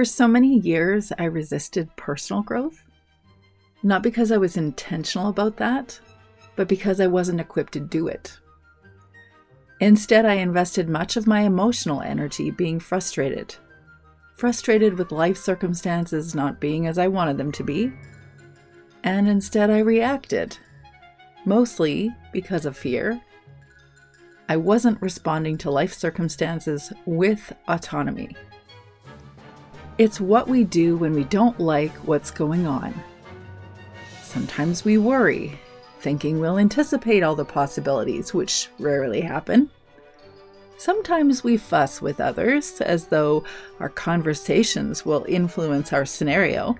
For so many years, I resisted personal growth. Not because I was intentional about that, but because I wasn't equipped to do it. Instead, I invested much of my emotional energy being frustrated. Frustrated with life circumstances not being as I wanted them to be. And instead, I reacted, mostly because of fear. I wasn't responding to life circumstances with autonomy. It's what we do when we don't like what's going on. Sometimes we worry thinking we'll anticipate all the possibilities, which rarely happen. Sometimes we fuss with others as though our conversations will influence our scenario.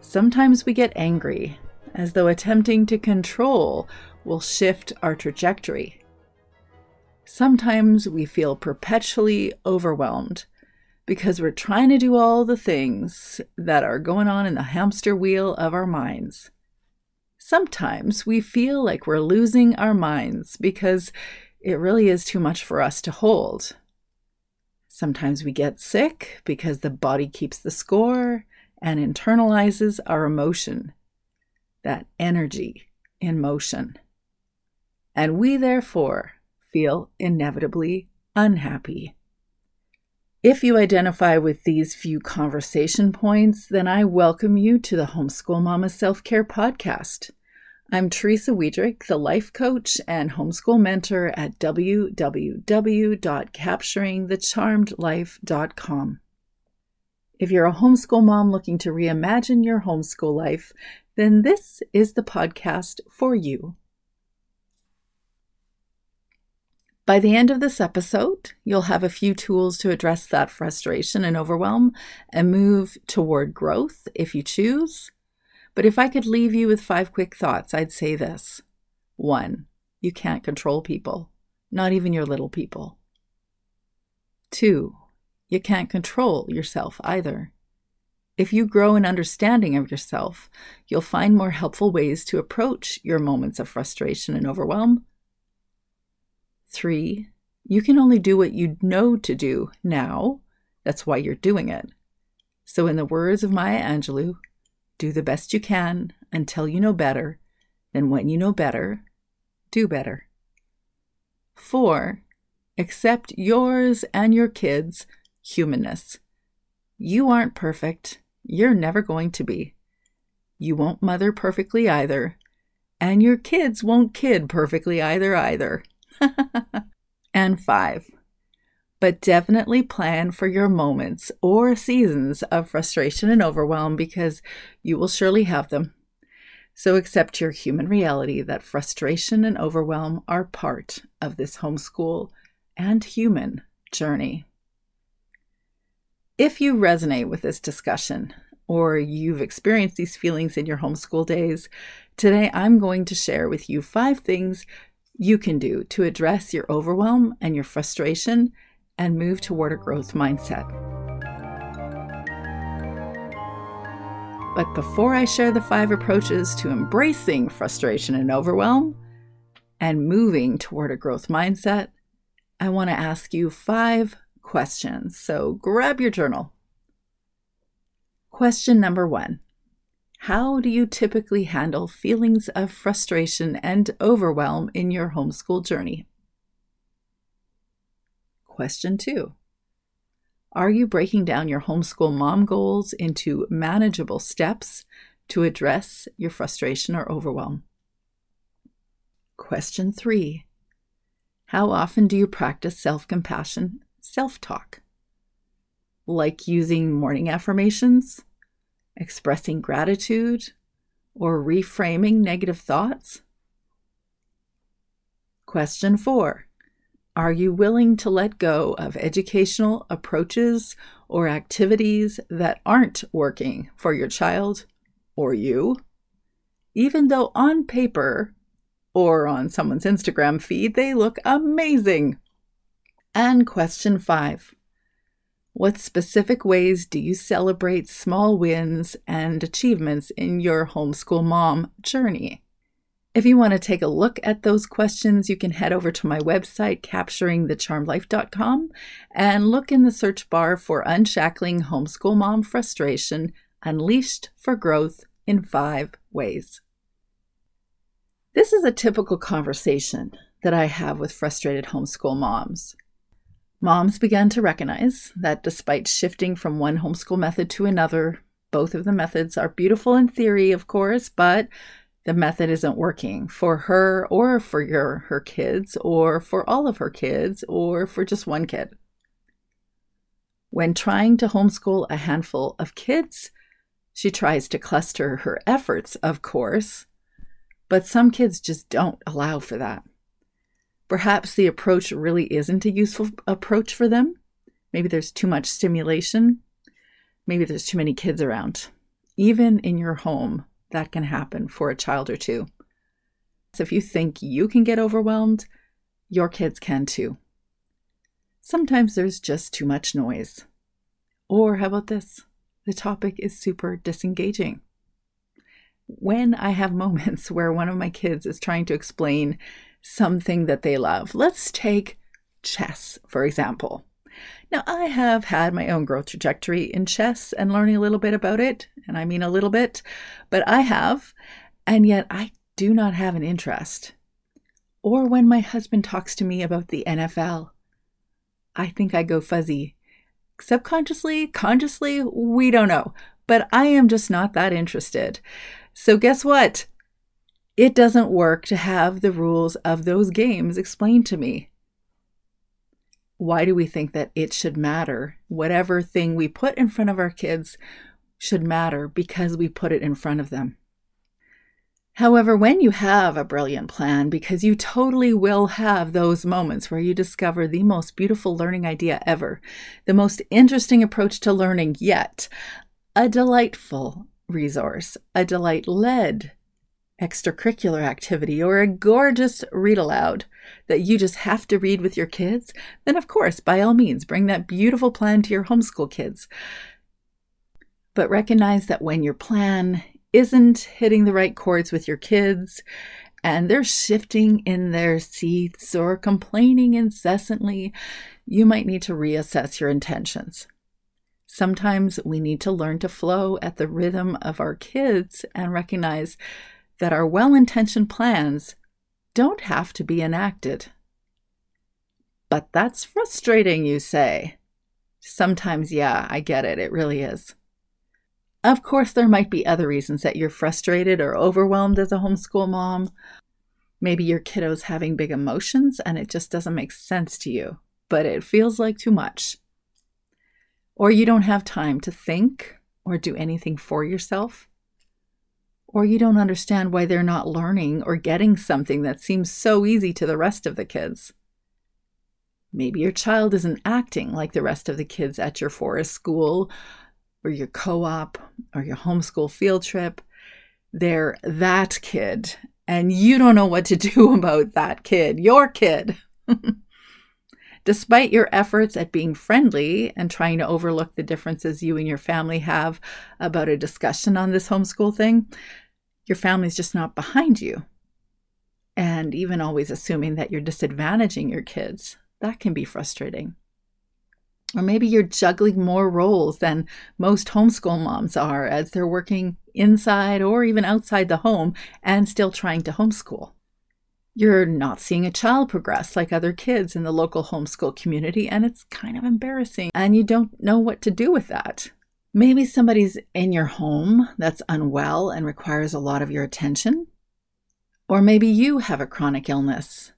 Sometimes we get angry as though attempting to control will shift our trajectory. Sometimes we feel perpetually overwhelmed because we're trying to do all the things that are going on in the hamster wheel of our minds. Sometimes we feel like we're losing our minds because it really is too much for us to hold. Sometimes we get sick because the body keeps the score and internalizes our emotion, that energy in motion. And we therefore feel inevitably unhappy. If you identify with these few conversation points, then I welcome you to the Homeschool Mama Self Care Podcast. I'm Teresa Wiedrich, the life coach and homeschool mentor at www.capturingthecharmedlife.com. If you're a homeschool mom looking to reimagine your homeschool life, then this is the podcast for you. By the end of this episode, you'll have a few tools to address that frustration and overwhelm and move toward growth if you choose. But if I could leave you with five quick thoughts, I'd say this one, you can't control people, not even your little people. Two, you can't control yourself either. If you grow in understanding of yourself, you'll find more helpful ways to approach your moments of frustration and overwhelm. Three, you can only do what you know to do now. That's why you're doing it. So, in the words of Maya Angelou, do the best you can until you know better. Then, when you know better, do better. Four, accept yours and your kids' humanness. You aren't perfect. You're never going to be. You won't mother perfectly either. And your kids won't kid perfectly either, either. and five, but definitely plan for your moments or seasons of frustration and overwhelm because you will surely have them. So accept your human reality that frustration and overwhelm are part of this homeschool and human journey. If you resonate with this discussion, or you've experienced these feelings in your homeschool days, today I'm going to share with you five things you can do to address your overwhelm and your frustration and move toward a growth mindset. But before I share the five approaches to embracing frustration and overwhelm and moving toward a growth mindset, I want to ask you five questions. So grab your journal. Question number one How do you typically handle feelings of frustration and overwhelm in your homeschool journey? Question two Are you breaking down your homeschool mom goals into manageable steps to address your frustration or overwhelm? Question three How often do you practice self compassion, self talk? Like using morning affirmations, expressing gratitude, or reframing negative thoughts? Question four are you willing to let go of educational approaches or activities that aren't working for your child or you? Even though on paper or on someone's Instagram feed they look amazing. And question five What specific ways do you celebrate small wins and achievements in your homeschool mom journey? If you want to take a look at those questions, you can head over to my website, capturingthecharmedlife.com, and look in the search bar for Unshackling Homeschool Mom Frustration Unleashed for Growth in Five Ways. This is a typical conversation that I have with frustrated homeschool moms. Moms began to recognize that despite shifting from one homeschool method to another, both of the methods are beautiful in theory, of course, but the method isn't working for her or for your her kids or for all of her kids or for just one kid. When trying to homeschool a handful of kids, she tries to cluster her efforts, of course, but some kids just don't allow for that. Perhaps the approach really isn't a useful approach for them. Maybe there's too much stimulation. Maybe there's too many kids around. Even in your home, that can happen for a child or two. So if you think you can get overwhelmed, your kids can too. Sometimes there's just too much noise. Or how about this? The topic is super disengaging. When I have moments where one of my kids is trying to explain something that they love, let's take chess, for example. Now, I have had my own growth trajectory in chess and learning a little bit about it, and I mean a little bit, but I have, and yet I do not have an interest. Or when my husband talks to me about the NFL, I think I go fuzzy. Subconsciously, consciously, we don't know, but I am just not that interested. So, guess what? It doesn't work to have the rules of those games explained to me why do we think that it should matter? Whatever thing we put in front of our kids should matter because we put it in front of them. However, when you have a brilliant plan, because you totally will have those moments where you discover the most beautiful learning idea ever, the most interesting approach to learning yet, a delightful resource, a delight led extracurricular activity or a gorgeous read aloud that you just have to read with your kids, then of course, by all means, bring that beautiful plan to your homeschool kids. But recognize that when your plan isn't hitting the right chords with your kids and they're shifting in their seats or complaining incessantly, you might need to reassess your intentions. Sometimes we need to learn to flow at the rhythm of our kids and recognize that our well intentioned plans don't have to be enacted. But that's frustrating, you say. Sometimes, yeah, I get it. It really is. Of course, there might be other reasons that you're frustrated or overwhelmed as a homeschool mom. Maybe your kiddo's having big emotions and it just doesn't make sense to you, but it feels like too much. Or you don't have time to think or do anything for yourself or you don't understand why they're not learning or getting something that seems so easy to the rest of the kids. Maybe your child isn't acting like the rest of the kids at your forest school or your co op or your homeschool field trip. They're that kid, and you don't know what to do about that kid, your kid. Despite your efforts at being friendly and trying to overlook the differences you and your family have about a discussion on this homeschool thing, your family's just not behind you. And even always assuming that you're disadvantaging your kids, that can be frustrating. Or maybe you're juggling more roles than most homeschool moms are as they're working inside or even outside the home and still trying to homeschool. You're not seeing a child progress like other kids in the local homeschool community, and it's kind of embarrassing, and you don't know what to do with that. Maybe somebody's in your home that's unwell and requires a lot of your attention. Or maybe you have a chronic illness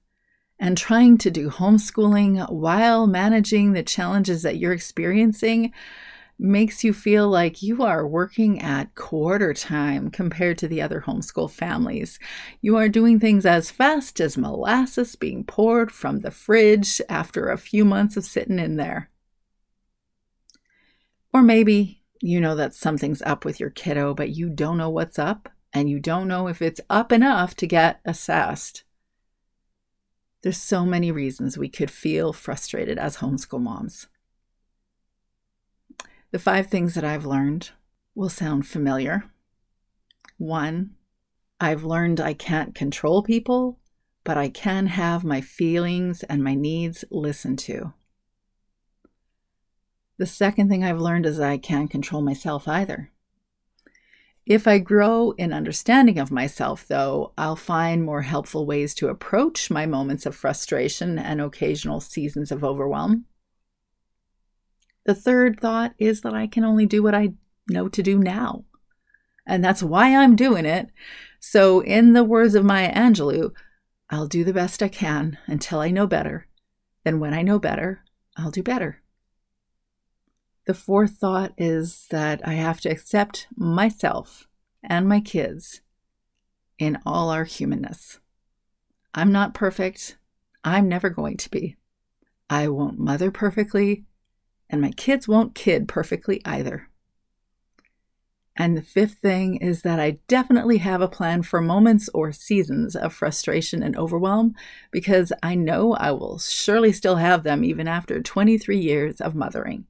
and trying to do homeschooling while managing the challenges that you're experiencing makes you feel like you are working at quarter time compared to the other homeschool families. You are doing things as fast as molasses being poured from the fridge after a few months of sitting in there. Or maybe you know that something's up with your kiddo, but you don't know what's up and you don't know if it's up enough to get assessed. There's so many reasons we could feel frustrated as homeschool moms. The five things that I've learned will sound familiar. One, I've learned I can't control people, but I can have my feelings and my needs listened to. The second thing I've learned is I can't control myself either. If I grow in understanding of myself, though, I'll find more helpful ways to approach my moments of frustration and occasional seasons of overwhelm. The third thought is that I can only do what I know to do now. And that's why I'm doing it. So, in the words of Maya Angelou, I'll do the best I can until I know better. Then, when I know better, I'll do better. The fourth thought is that I have to accept myself and my kids in all our humanness. I'm not perfect. I'm never going to be. I won't mother perfectly, and my kids won't kid perfectly either. And the fifth thing is that I definitely have a plan for moments or seasons of frustration and overwhelm because I know I will surely still have them even after 23 years of mothering.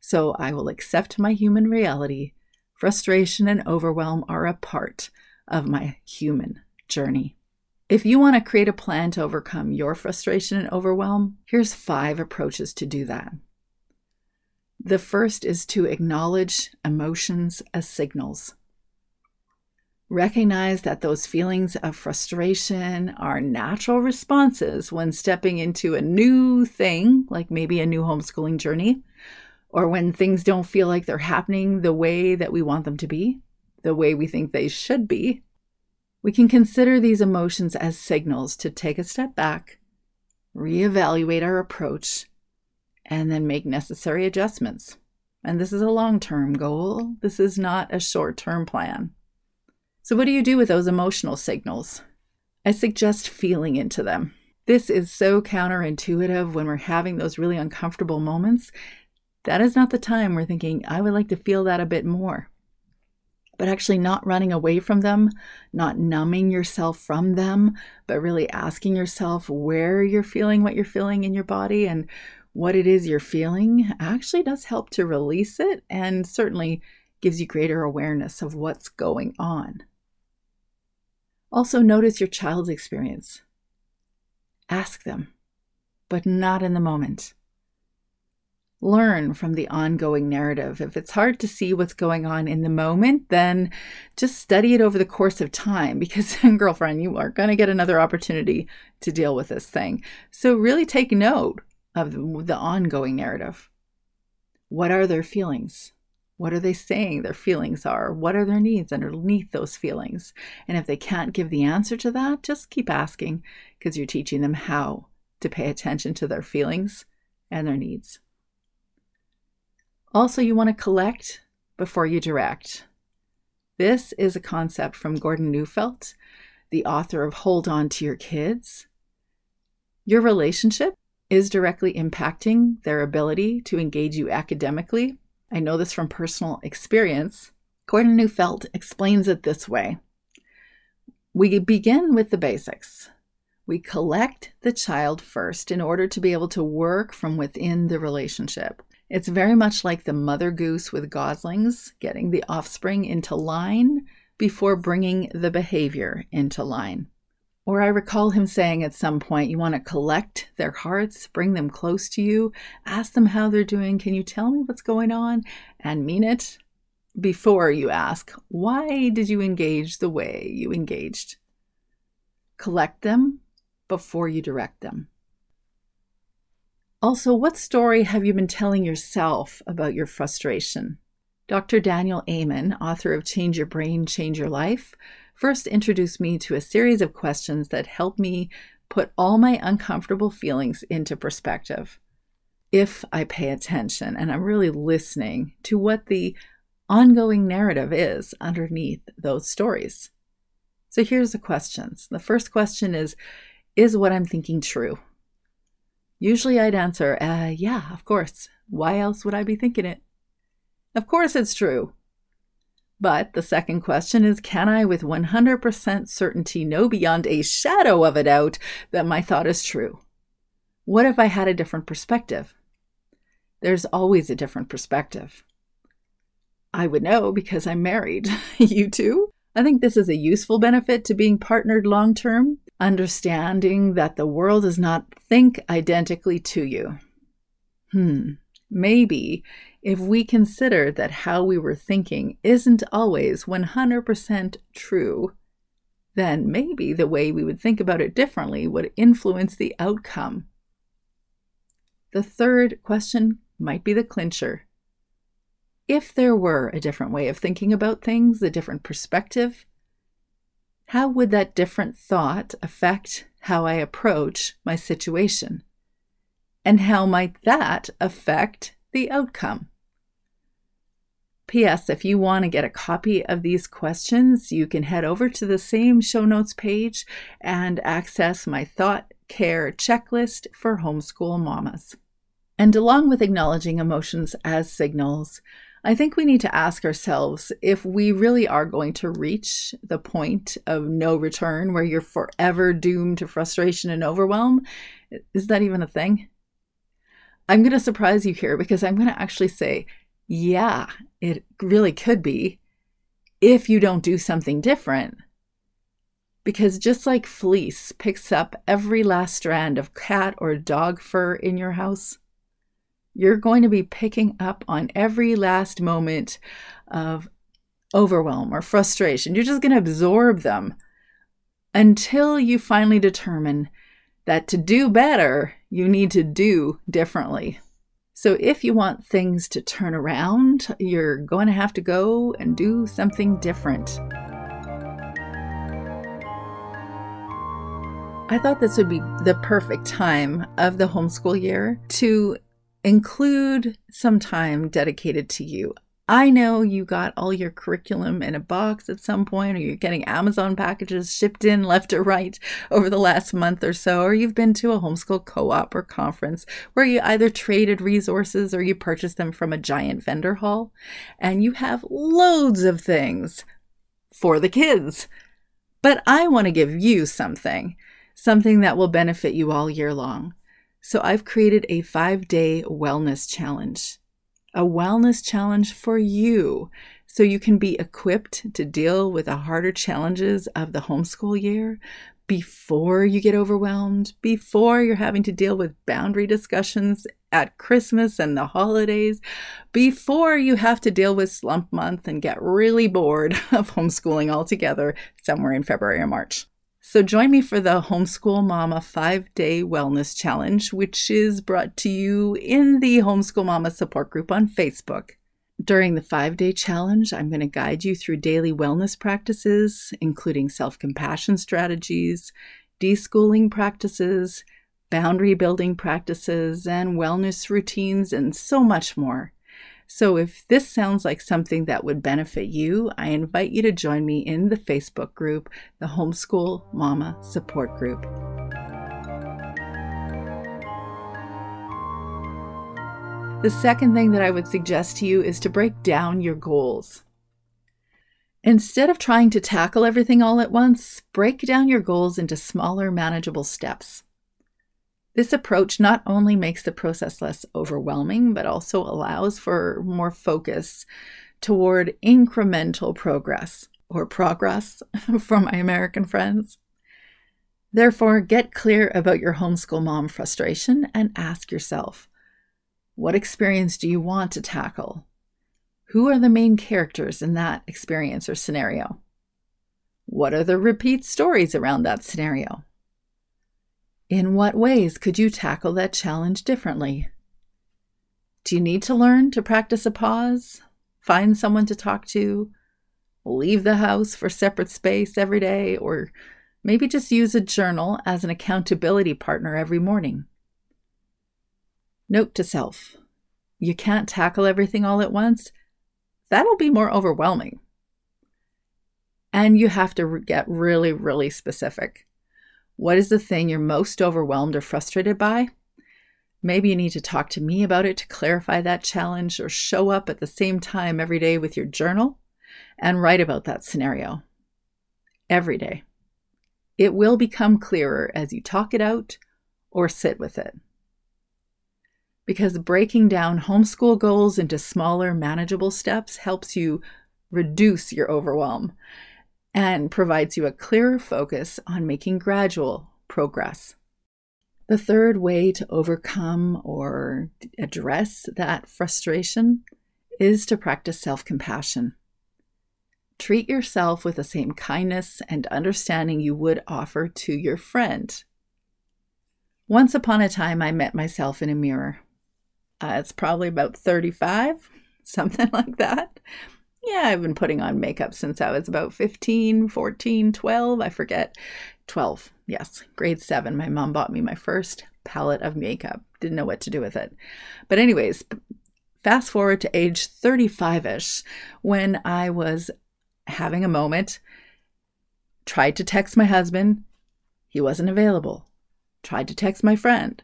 So I will accept my human reality. Frustration and overwhelm are a part of my human journey. If you want to create a plan to overcome your frustration and overwhelm, here's five approaches to do that. The first is to acknowledge emotions as signals. Recognize that those feelings of frustration are natural responses when stepping into a new thing, like maybe a new homeschooling journey, or when things don't feel like they're happening the way that we want them to be, the way we think they should be, we can consider these emotions as signals to take a step back, reevaluate our approach, and then make necessary adjustments. And this is a long term goal, this is not a short term plan. So, what do you do with those emotional signals? I suggest feeling into them. This is so counterintuitive when we're having those really uncomfortable moments that is not the time we're thinking, I would like to feel that a bit more. But actually, not running away from them, not numbing yourself from them, but really asking yourself where you're feeling what you're feeling in your body and what it is you're feeling actually does help to release it and certainly gives you greater awareness of what's going on. Also, notice your child's experience. Ask them, but not in the moment learn from the ongoing narrative. If it's hard to see what's going on in the moment, then just study it over the course of time because, girlfriend, you are going to get another opportunity to deal with this thing. So, really take note of the ongoing narrative. What are their feelings? What are they saying their feelings are? What are their needs underneath those feelings? And if they can't give the answer to that, just keep asking because you're teaching them how to pay attention to their feelings and their needs. Also, you want to collect before you direct. This is a concept from Gordon Neufeld, the author of Hold On to Your Kids. Your relationship is directly impacting their ability to engage you academically. I know this from personal experience. Gordon Neufeld explains it this way We begin with the basics. We collect the child first in order to be able to work from within the relationship. It's very much like the mother goose with goslings, getting the offspring into line before bringing the behavior into line. Or I recall him saying at some point, you want to collect their hearts, bring them close to you, ask them how they're doing. Can you tell me what's going on? And mean it before you ask, why did you engage the way you engaged? Collect them before you direct them. Also, what story have you been telling yourself about your frustration? Dr. Daniel Amen, author of Change Your Brain, Change Your Life, first introduced me to a series of questions that help me put all my uncomfortable feelings into perspective. If I pay attention and I'm really listening to what the ongoing narrative is underneath those stories. So here's the questions. The first question is Is what I'm thinking true? Usually I'd answer, uh, yeah, of course. Why else would I be thinking it? Of course it's true. But the second question is Can I, with 100% certainty, know beyond a shadow of a doubt that my thought is true? What if I had a different perspective? There's always a different perspective. I would know because I'm married. you too? I think this is a useful benefit to being partnered long term, understanding that the world does not think identically to you. Hmm, maybe if we consider that how we were thinking isn't always 100% true, then maybe the way we would think about it differently would influence the outcome. The third question might be the clincher. If there were a different way of thinking about things, a different perspective, how would that different thought affect how I approach my situation? And how might that affect the outcome? P.S. If you want to get a copy of these questions, you can head over to the same show notes page and access my thought care checklist for homeschool mamas. And along with acknowledging emotions as signals, I think we need to ask ourselves if we really are going to reach the point of no return where you're forever doomed to frustration and overwhelm. Is that even a thing? I'm going to surprise you here because I'm going to actually say, yeah, it really could be if you don't do something different. Because just like fleece picks up every last strand of cat or dog fur in your house, you're going to be picking up on every last moment of overwhelm or frustration. You're just going to absorb them until you finally determine that to do better, you need to do differently. So, if you want things to turn around, you're going to have to go and do something different. I thought this would be the perfect time of the homeschool year to include some time dedicated to you. I know you got all your curriculum in a box at some point, or you're getting Amazon packages shipped in left or right over the last month or so, or you've been to a homeschool co op or conference where you either traded resources or you purchased them from a giant vendor hall, and you have loads of things for the kids. But I want to give you something, something that will benefit you all year long. So I've created a five day wellness challenge, a wellness challenge for you. So you can be equipped to deal with the harder challenges of the homeschool year before you get overwhelmed, before you're having to deal with boundary discussions at Christmas and the holidays, before you have to deal with slump month and get really bored of homeschooling altogether somewhere in February or March. So join me for the Homeschool Mama 5 Day Wellness Challenge, which is brought to you in the Homeschool Mama support group on Facebook. During the five day challenge, I'm going to guide you through daily wellness practices, including self compassion strategies, deschooling practices, boundary building practices, and wellness routines, and so much more. So, if this sounds like something that would benefit you, I invite you to join me in the Facebook group, the Homeschool Mama Support Group. The second thing that I would suggest to you is to break down your goals. Instead of trying to tackle everything all at once, break down your goals into smaller, manageable steps. This approach not only makes the process less overwhelming, but also allows for more focus toward incremental progress or progress for my American friends. Therefore, get clear about your homeschool mom frustration and ask yourself what experience do you want to tackle? Who are the main characters in that experience or scenario? What are the repeat stories around that scenario? In what ways could you tackle that challenge differently? Do you need to learn to practice a pause? Find someone to talk to? Leave the house for separate space every day? Or maybe just use a journal as an accountability partner every morning? Note to self you can't tackle everything all at once. That'll be more overwhelming. And you have to get really, really specific. What is the thing you're most overwhelmed or frustrated by? Maybe you need to talk to me about it to clarify that challenge or show up at the same time every day with your journal and write about that scenario. Every day. It will become clearer as you talk it out or sit with it. Because breaking down homeschool goals into smaller, manageable steps helps you reduce your overwhelm and provides you a clearer focus on making gradual progress. The third way to overcome or address that frustration is to practice self compassion. Treat yourself with the same kindness and understanding you would offer to your friend. Once upon a time, I met myself in a mirror. Uh, it's probably about 35, something like that. Yeah, I've been putting on makeup since I was about 15, 14, 12, I forget. 12, yes, grade seven. My mom bought me my first palette of makeup. Didn't know what to do with it. But, anyways, fast forward to age 35 ish when I was having a moment, tried to text my husband. He wasn't available. Tried to text my friend.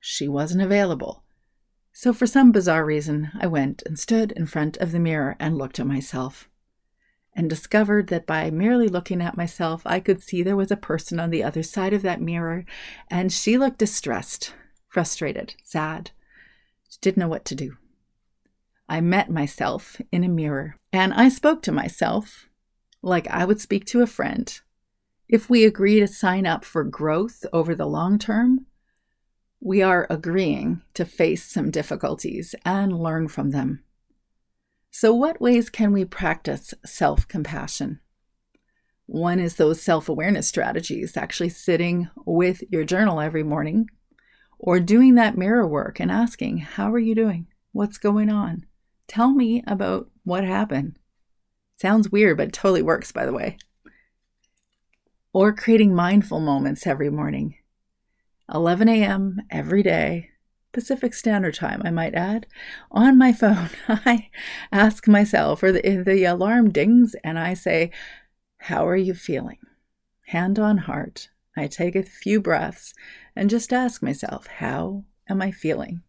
She wasn't available. So, for some bizarre reason, I went and stood in front of the mirror and looked at myself, and discovered that by merely looking at myself, I could see there was a person on the other side of that mirror, and she looked distressed, frustrated, sad. She didn't know what to do. I met myself in a mirror, and I spoke to myself like I would speak to a friend. If we agree to sign up for growth over the long term, we are agreeing to face some difficulties and learn from them. So, what ways can we practice self compassion? One is those self awareness strategies, actually sitting with your journal every morning or doing that mirror work and asking, How are you doing? What's going on? Tell me about what happened. Sounds weird, but totally works, by the way. Or creating mindful moments every morning. 11 a.m. every day, Pacific Standard Time, I might add. On my phone, I ask myself, or the, the alarm dings, and I say, How are you feeling? Hand on heart, I take a few breaths and just ask myself, How am I feeling?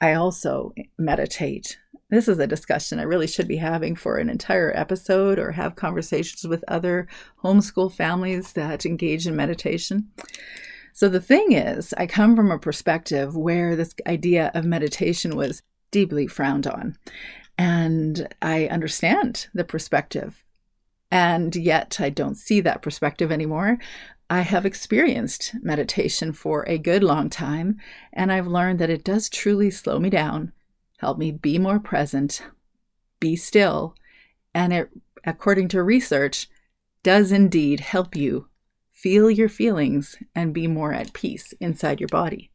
I also meditate this is a discussion I really should be having for an entire episode or have conversations with other homeschool families that engage in meditation. So, the thing is, I come from a perspective where this idea of meditation was deeply frowned on. And I understand the perspective. And yet, I don't see that perspective anymore. I have experienced meditation for a good long time, and I've learned that it does truly slow me down help me be more present, be still, and it, according to research, does indeed help you feel your feelings and be more at peace inside your body.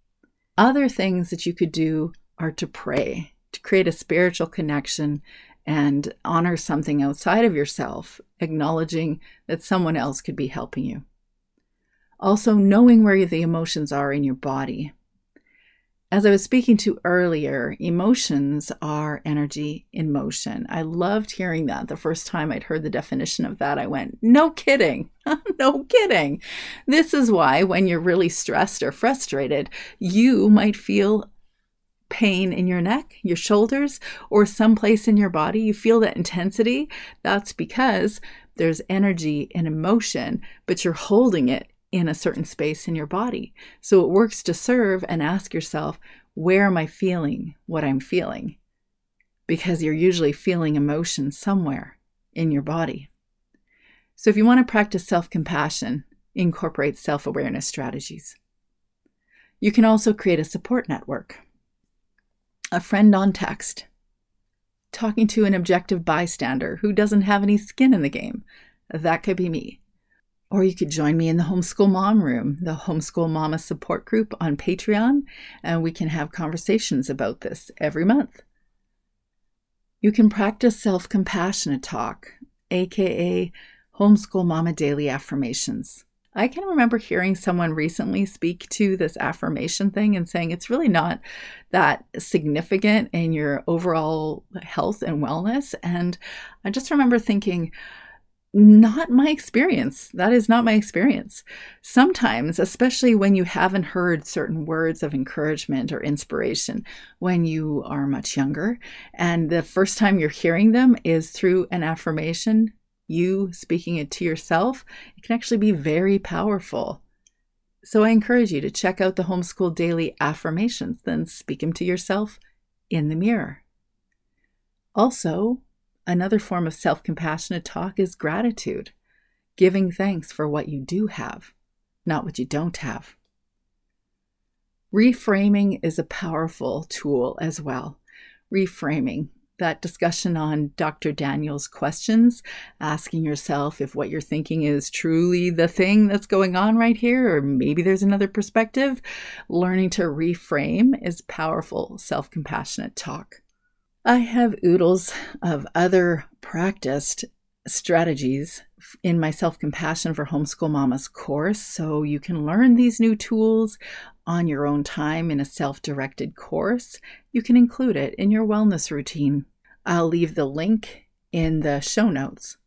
Other things that you could do are to pray, to create a spiritual connection and honor something outside of yourself, acknowledging that someone else could be helping you. Also, knowing where the emotions are in your body. As I was speaking to earlier, emotions are energy in motion. I loved hearing that. The first time I'd heard the definition of that, I went, no kidding. no kidding. This is why, when you're really stressed or frustrated, you might feel pain in your neck, your shoulders, or someplace in your body. You feel that intensity. That's because there's energy and emotion, but you're holding it in a certain space in your body. So it works to serve and ask yourself, where am I feeling what I'm feeling? Because you're usually feeling emotion somewhere in your body. So if you want to practice self compassion, incorporate self awareness strategies. You can also create a support network, a friend on text, talking to an objective bystander who doesn't have any skin in the game. That could be me. Or you could join me in the Homeschool Mom Room, the Homeschool Mama support group on Patreon, and we can have conversations about this every month. You can practice self compassionate talk, aka Homeschool Mama Daily Affirmations. I can remember hearing someone recently speak to this affirmation thing and saying it's really not that significant in your overall health and wellness. And I just remember thinking, not my experience. That is not my experience. Sometimes, especially when you haven't heard certain words of encouragement or inspiration when you are much younger, and the first time you're hearing them is through an affirmation, you speaking it to yourself, it can actually be very powerful. So I encourage you to check out the Homeschool Daily Affirmations, then speak them to yourself in the mirror. Also, Another form of self compassionate talk is gratitude, giving thanks for what you do have, not what you don't have. Reframing is a powerful tool as well. Reframing, that discussion on Dr. Daniel's questions, asking yourself if what you're thinking is truly the thing that's going on right here, or maybe there's another perspective. Learning to reframe is powerful self compassionate talk. I have oodles of other practiced strategies in my Self Compassion for Homeschool Mamas course. So you can learn these new tools on your own time in a self directed course. You can include it in your wellness routine. I'll leave the link in the show notes.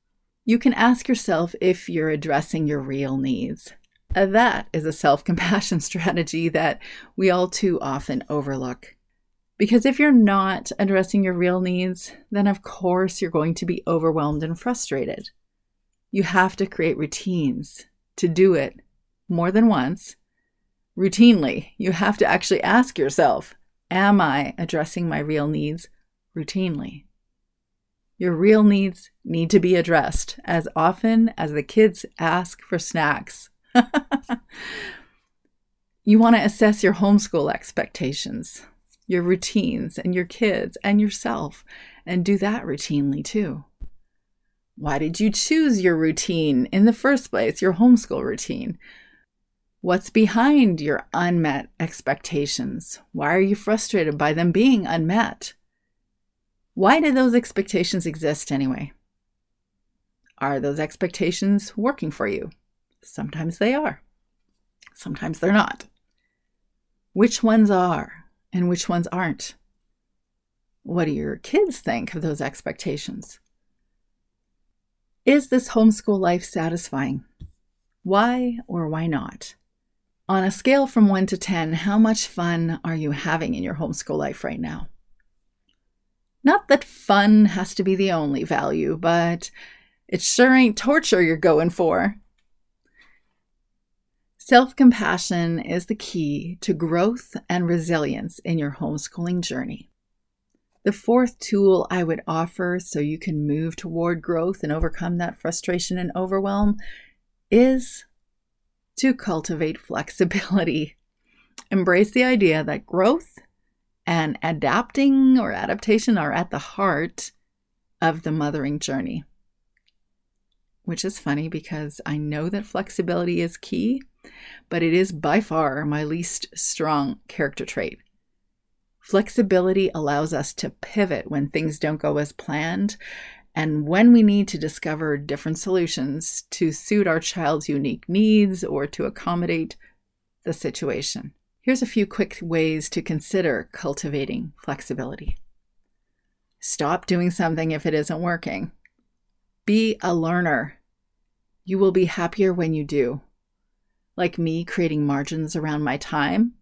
You can ask yourself if you're addressing your real needs. That is a self compassion strategy that we all too often overlook. Because if you're not addressing your real needs, then of course you're going to be overwhelmed and frustrated. You have to create routines to do it more than once. Routinely, you have to actually ask yourself Am I addressing my real needs routinely? Your real needs need to be addressed as often as the kids ask for snacks. you want to assess your homeschool expectations your routines and your kids and yourself and do that routinely too. Why did you choose your routine in the first place, your homeschool routine? What's behind your unmet expectations? Why are you frustrated by them being unmet? Why do those expectations exist anyway? Are those expectations working for you? Sometimes they are, sometimes they're not. Which ones are? And which ones aren't? What do your kids think of those expectations? Is this homeschool life satisfying? Why or why not? On a scale from 1 to 10, how much fun are you having in your homeschool life right now? Not that fun has to be the only value, but it sure ain't torture you're going for. Self compassion is the key to growth and resilience in your homeschooling journey. The fourth tool I would offer so you can move toward growth and overcome that frustration and overwhelm is to cultivate flexibility. Embrace the idea that growth and adapting or adaptation are at the heart of the mothering journey. Which is funny because I know that flexibility is key but it is by far my least strong character trait. Flexibility allows us to pivot when things don't go as planned and when we need to discover different solutions to suit our child's unique needs or to accommodate the situation. Here's a few quick ways to consider cultivating flexibility. Stop doing something if it isn't working. Be a learner. You will be happier when you do like me creating margins around my time.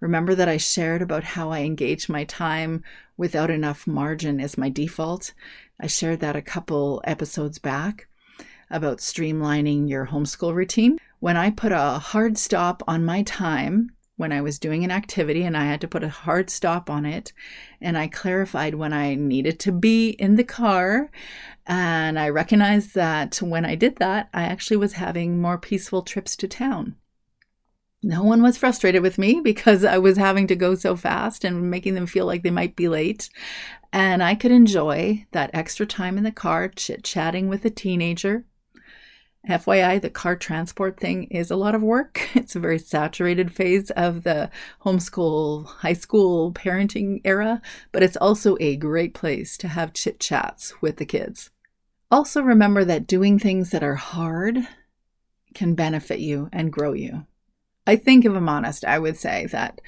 Remember that I shared about how I engage my time without enough margin as my default. I shared that a couple episodes back about streamlining your homeschool routine. When I put a hard stop on my time when I was doing an activity and I had to put a hard stop on it, and I clarified when I needed to be in the car. And I recognized that when I did that, I actually was having more peaceful trips to town. No one was frustrated with me because I was having to go so fast and making them feel like they might be late. And I could enjoy that extra time in the car chit chatting with a teenager FYI, the car transport thing is a lot of work. It's a very saturated phase of the homeschool, high school parenting era, but it's also a great place to have chit chats with the kids. Also, remember that doing things that are hard can benefit you and grow you. I think, if I'm honest, I would say that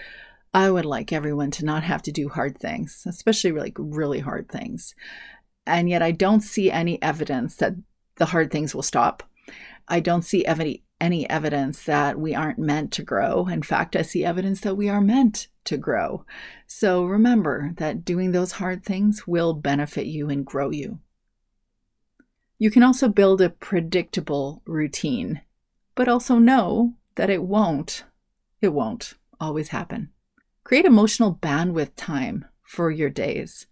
I would like everyone to not have to do hard things, especially like really hard things. And yet, I don't see any evidence that the hard things will stop I don't see any, any evidence that we aren't meant to grow. In fact, I see evidence that we are meant to grow. So remember that doing those hard things will benefit you and grow you. You can also build a predictable routine, but also know that it won't. It won't always happen. Create emotional bandwidth time for your days.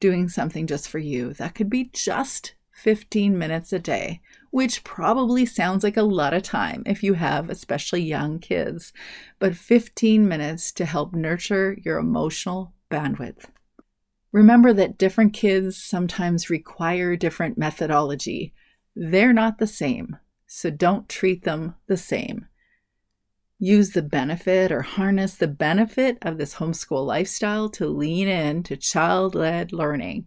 doing something just for you. That could be just 15 minutes a day, which probably sounds like a lot of time if you have especially young kids, but 15 minutes to help nurture your emotional bandwidth. Remember that different kids sometimes require different methodology. They're not the same, so don't treat them the same. Use the benefit or harness the benefit of this homeschool lifestyle to lean in to child led learning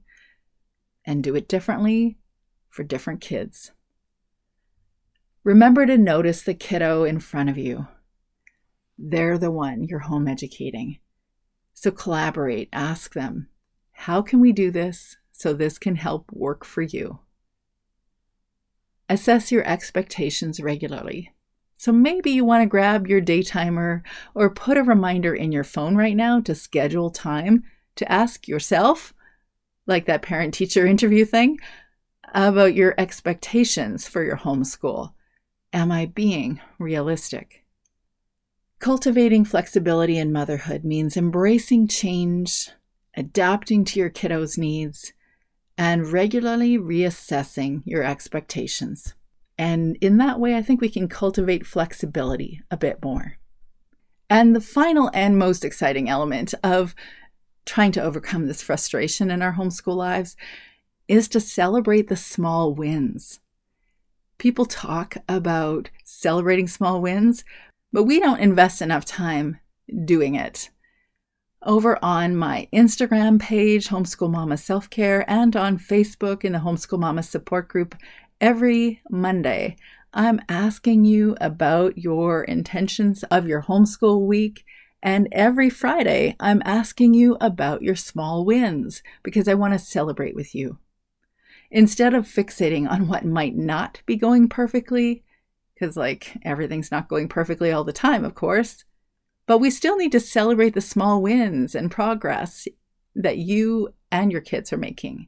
and do it differently for different kids. Remember to notice the kiddo in front of you. They're the one you're home educating. So collaborate, ask them, how can we do this so this can help work for you? Assess your expectations regularly. So maybe you want to grab your day timer or put a reminder in your phone right now to schedule time to ask yourself, like that parent teacher interview thing, about your expectations for your homeschool. Am I being realistic? Cultivating flexibility in motherhood means embracing change, adapting to your kiddos' needs, and regularly reassessing your expectations. And in that way, I think we can cultivate flexibility a bit more. And the final and most exciting element of trying to overcome this frustration in our homeschool lives is to celebrate the small wins. People talk about celebrating small wins, but we don't invest enough time doing it. Over on my Instagram page, Homeschool Mama Self Care, and on Facebook in the Homeschool Mama Support Group, every Monday, I'm asking you about your intentions of your homeschool week. And every Friday, I'm asking you about your small wins because I want to celebrate with you. Instead of fixating on what might not be going perfectly, because like everything's not going perfectly all the time, of course, but we still need to celebrate the small wins and progress that you and your kids are making.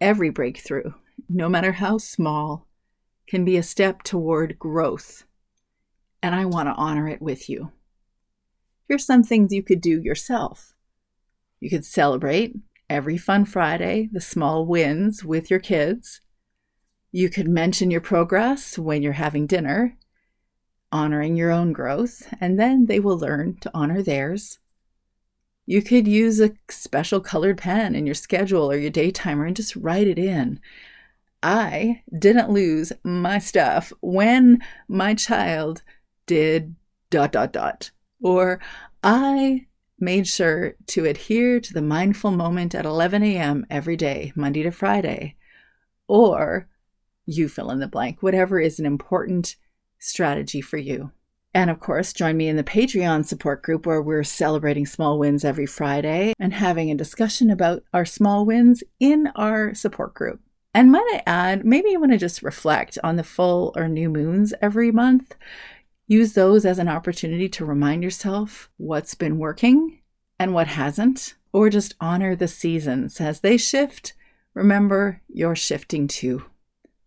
Every breakthrough, no matter how small, can be a step toward growth, and I want to honor it with you. Here's some things you could do yourself. You could celebrate every Fun Friday, the small wins with your kids. You could mention your progress when you're having dinner, honoring your own growth, and then they will learn to honor theirs. You could use a special colored pen in your schedule or your day timer and just write it in. I didn't lose my stuff when my child did dot dot dot. Or I made sure to adhere to the mindful moment at 11 a.m. every day, Monday to Friday, or you fill in the blank, whatever is an important strategy for you. And of course, join me in the Patreon support group where we're celebrating small wins every Friday and having a discussion about our small wins in our support group. And might I add, maybe you want to just reflect on the full or new moons every month Use those as an opportunity to remind yourself what's been working and what hasn't, or just honor the seasons as they shift. Remember, you're shifting too.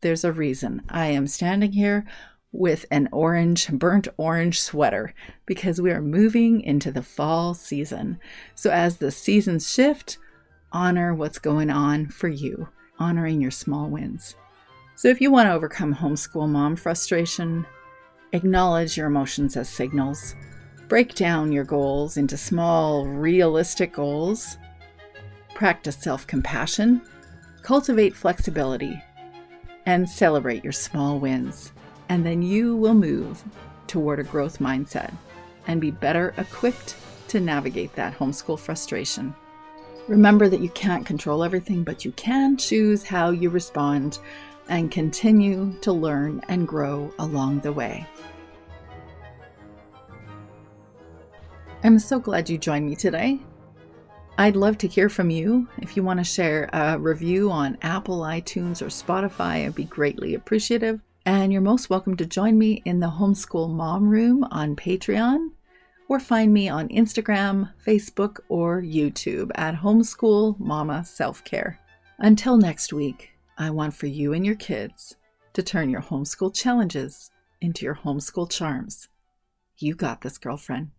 There's a reason I am standing here with an orange, burnt orange sweater because we are moving into the fall season. So, as the seasons shift, honor what's going on for you, honoring your small wins. So, if you want to overcome homeschool mom frustration, Acknowledge your emotions as signals. Break down your goals into small, realistic goals. Practice self compassion. Cultivate flexibility. And celebrate your small wins. And then you will move toward a growth mindset and be better equipped to navigate that homeschool frustration. Remember that you can't control everything, but you can choose how you respond and continue to learn and grow along the way. I'm so glad you joined me today. I'd love to hear from you. If you want to share a review on Apple, iTunes, or Spotify, I'd be greatly appreciative. And you're most welcome to join me in the Homeschool Mom Room on Patreon or find me on Instagram, Facebook, or YouTube at Homeschool Mama Self Care. Until next week, I want for you and your kids to turn your homeschool challenges into your homeschool charms. You got this, girlfriend.